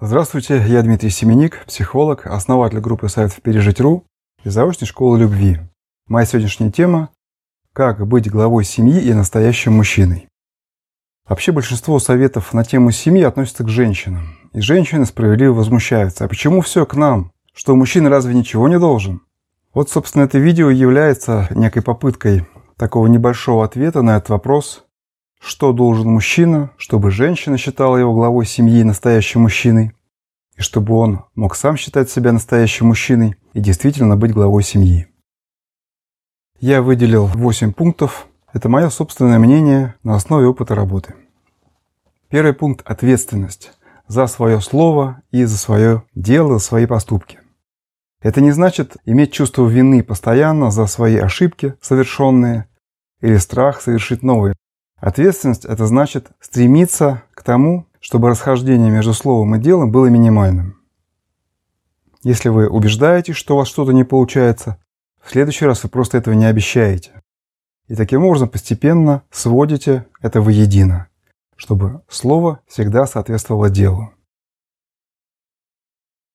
Здравствуйте, я Дмитрий Семеник, психолог, основатель группы сайтов «Пережить.ру» и заочной школы любви. Моя сегодняшняя тема – как быть главой семьи и настоящим мужчиной. Вообще большинство советов на тему семьи относятся к женщинам. И женщины справедливо возмущаются. А почему все к нам? Что мужчина разве ничего не должен? Вот, собственно, это видео является некой попыткой такого небольшого ответа на этот вопрос, что должен мужчина, чтобы женщина считала его главой семьи настоящим мужчиной, и чтобы он мог сам считать себя настоящим мужчиной и действительно быть главой семьи. Я выделил 8 пунктов. Это мое собственное мнение на основе опыта работы. Первый пункт – ответственность за свое слово и за свое дело, за свои поступки. Это не значит иметь чувство вины постоянно за свои ошибки совершенные или страх совершить новые. Ответственность – это значит стремиться к тому, чтобы расхождение между словом и делом было минимальным. Если вы убеждаетесь, что у вас что-то не получается, в следующий раз вы просто этого не обещаете. И таким образом постепенно сводите это воедино, чтобы слово всегда соответствовало делу.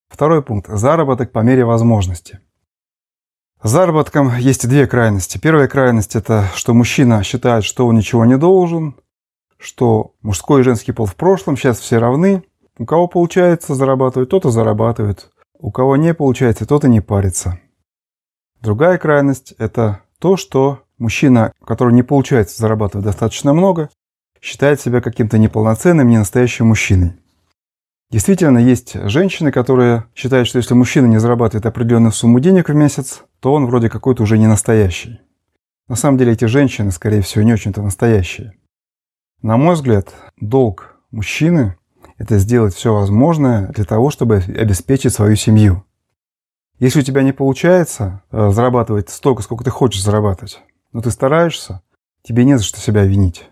Второй пункт – заработок по мере возможности. Заработком есть две крайности. Первая крайность – это что мужчина считает, что он ничего не должен, что мужской и женский пол в прошлом, сейчас все равны. У кого получается зарабатывать, тот и зарабатывает. У кого не получается, тот и не парится. Другая крайность – это то, что мужчина, который не получается зарабатывать достаточно много, считает себя каким-то неполноценным, не настоящим мужчиной. Действительно, есть женщины, которые считают, что если мужчина не зарабатывает определенную сумму денег в месяц, то он вроде какой-то уже не настоящий. На самом деле эти женщины, скорее всего, не очень-то настоящие. На мой взгляд, долг мужчины – это сделать все возможное для того, чтобы обеспечить свою семью. Если у тебя не получается э, зарабатывать столько, сколько ты хочешь зарабатывать, но ты стараешься, тебе не за что себя винить.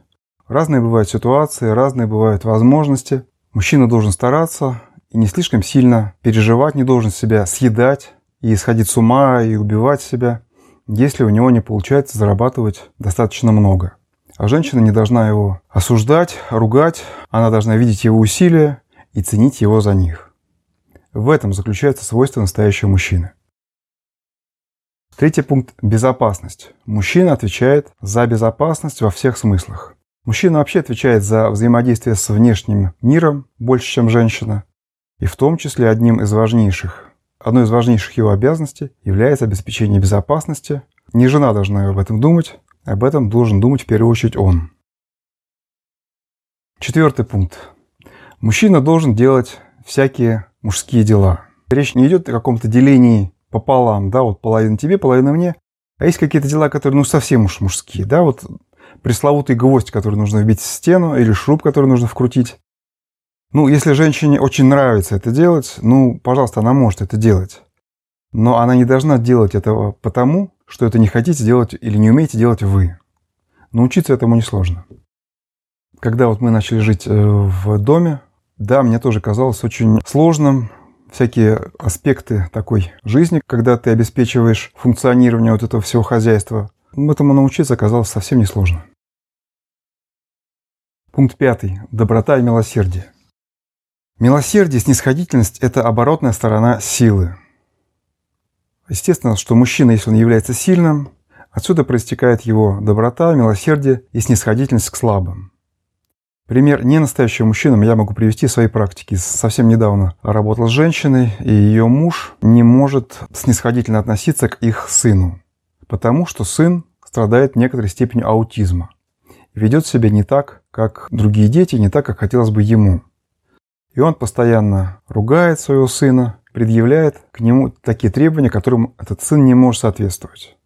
Разные бывают ситуации, разные бывают возможности. Мужчина должен стараться и не слишком сильно переживать, не должен себя съедать и сходить с ума и убивать себя, если у него не получается зарабатывать достаточно много. А женщина не должна его осуждать, ругать, она должна видеть его усилия и ценить его за них. В этом заключается свойство настоящего мужчины. Третий пункт – безопасность. Мужчина отвечает за безопасность во всех смыслах. Мужчина вообще отвечает за взаимодействие с внешним миром больше, чем женщина. И в том числе одним из важнейших, одной из важнейших его обязанностей является обеспечение безопасности. Не жена должна об этом думать, об этом должен думать в первую очередь он. Четвертый пункт. Мужчина должен делать всякие мужские дела. Речь не идет о каком-то делении пополам, да, вот половина тебе, половина мне. А есть какие-то дела, которые, ну, совсем уж мужские, да, вот пресловутый гвоздь, который нужно вбить в стену, или шруб, который нужно вкрутить. Ну, если женщине очень нравится это делать, ну, пожалуйста, она может это делать. Но она не должна делать этого потому, что это не хотите делать или не умеете делать вы. Научиться этому несложно. Когда вот мы начали жить э, в доме, да, мне тоже казалось очень сложным всякие аспекты такой жизни, когда ты обеспечиваешь функционирование вот этого всего хозяйства. Этому научиться оказалось совсем несложно. Пункт пятый. Доброта и милосердие. Милосердие, снисходительность – это оборотная сторона силы. Естественно, что мужчина, если он является сильным, отсюда проистекает его доброта, милосердие и снисходительность к слабым. Пример ненастоящего мужчины я могу привести в своей практике. Совсем недавно работал с женщиной, и ее муж не может снисходительно относиться к их сыну, потому что сын страдает некоторой степенью аутизма. Ведет себя не так, как другие дети, не так, как хотелось бы ему. И он постоянно ругает своего сына, предъявляет к нему такие требования, которым этот сын не может соответствовать.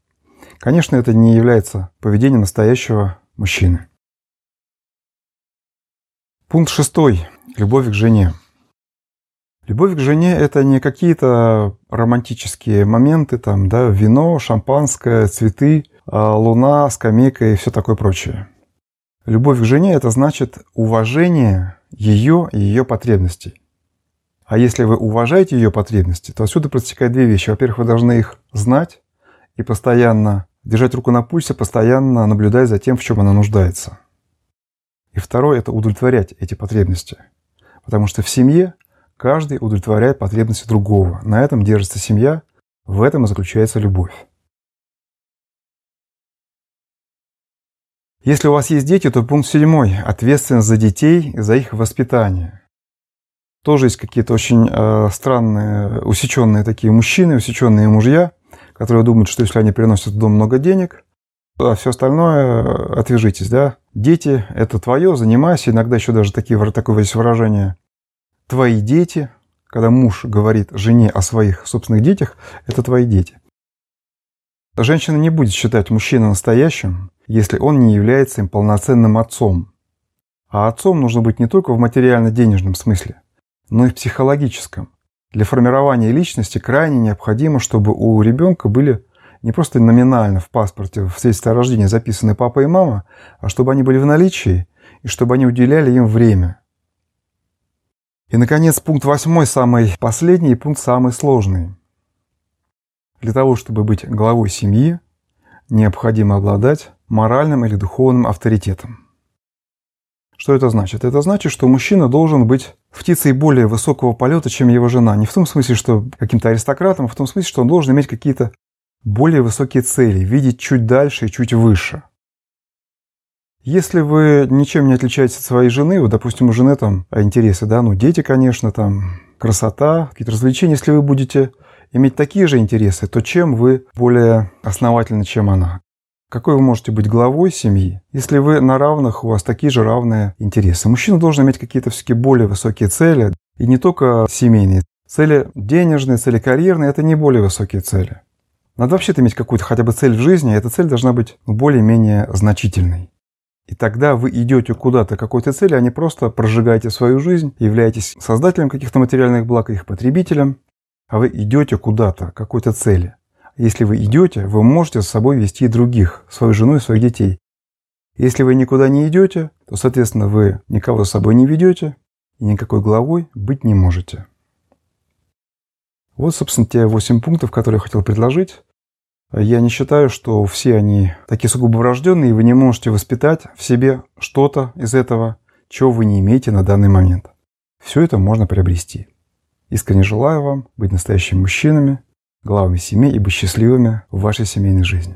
Конечно, это не является поведением настоящего мужчины. Пункт шестой. Любовь к жене. Любовь к жене – это не какие-то романтические моменты, там, да, вино, шампанское, цветы, а, луна, скамейка и все такое прочее. Любовь к жене – это значит уважение ее и ее потребностей. А если вы уважаете ее потребности, то отсюда протекают две вещи. Во-первых, вы должны их знать и постоянно держать руку на пульсе, постоянно наблюдать за тем, в чем она нуждается. И второе – это удовлетворять эти потребности. Потому что в семье Каждый удовлетворяет потребности другого. На этом держится семья, в этом и заключается любовь. Если у вас есть дети, то пункт седьмой – ответственность за детей и за их воспитание. Тоже есть какие-то очень э, странные, усеченные такие мужчины, усеченные мужья, которые думают, что если они приносят в дом много денег, а все остальное э, отвяжитесь, да. Дети – это твое, занимайся. Иногда еще даже такие, такое есть выражение. Твои дети, когда муж говорит жене о своих собственных детях, это твои дети. Женщина не будет считать мужчину настоящим, если он не является им полноценным отцом. А отцом нужно быть не только в материально-денежном смысле, но и в психологическом. Для формирования личности крайне необходимо, чтобы у ребенка были не просто номинально в паспорте, в свидетельстве о рождении записаны папа и мама, а чтобы они были в наличии и чтобы они уделяли им время. И, наконец, пункт восьмой, самый последний и пункт самый сложный. Для того, чтобы быть главой семьи, необходимо обладать моральным или духовным авторитетом. Что это значит? Это значит, что мужчина должен быть птицей более высокого полета, чем его жена. Не в том смысле, что каким-то аристократом, а в том смысле, что он должен иметь какие-то более высокие цели, видеть чуть дальше и чуть выше. Если вы ничем не отличаетесь от своей жены, вот, допустим, у жены там интересы, да, ну, дети, конечно, там, красота, какие-то развлечения, если вы будете иметь такие же интересы, то чем вы более основательны, чем она? Какой вы можете быть главой семьи, если вы на равных, у вас такие же равные интересы? Мужчина должен иметь какие-то все-таки более высокие цели, и не только семейные. Цели денежные, цели карьерные – это не более высокие цели. Надо вообще-то иметь какую-то хотя бы цель в жизни, и эта цель должна быть более-менее значительной. И тогда вы идете куда-то к какой-то цели, а не просто прожигаете свою жизнь, являетесь создателем каких-то материальных благ, их потребителем, а вы идете куда-то, к какой-то цели. Если вы идете, вы можете с собой вести других, свою жену и своих детей. Если вы никуда не идете, то, соответственно, вы никого с собой не ведете и никакой главой быть не можете. Вот, собственно, те 8 пунктов, которые я хотел предложить. Я не считаю, что все они такие сугубо врожденные, и вы не можете воспитать в себе что-то из этого, чего вы не имеете на данный момент. Все это можно приобрести. Искренне желаю вам быть настоящими мужчинами, главами семьи и быть счастливыми в вашей семейной жизни.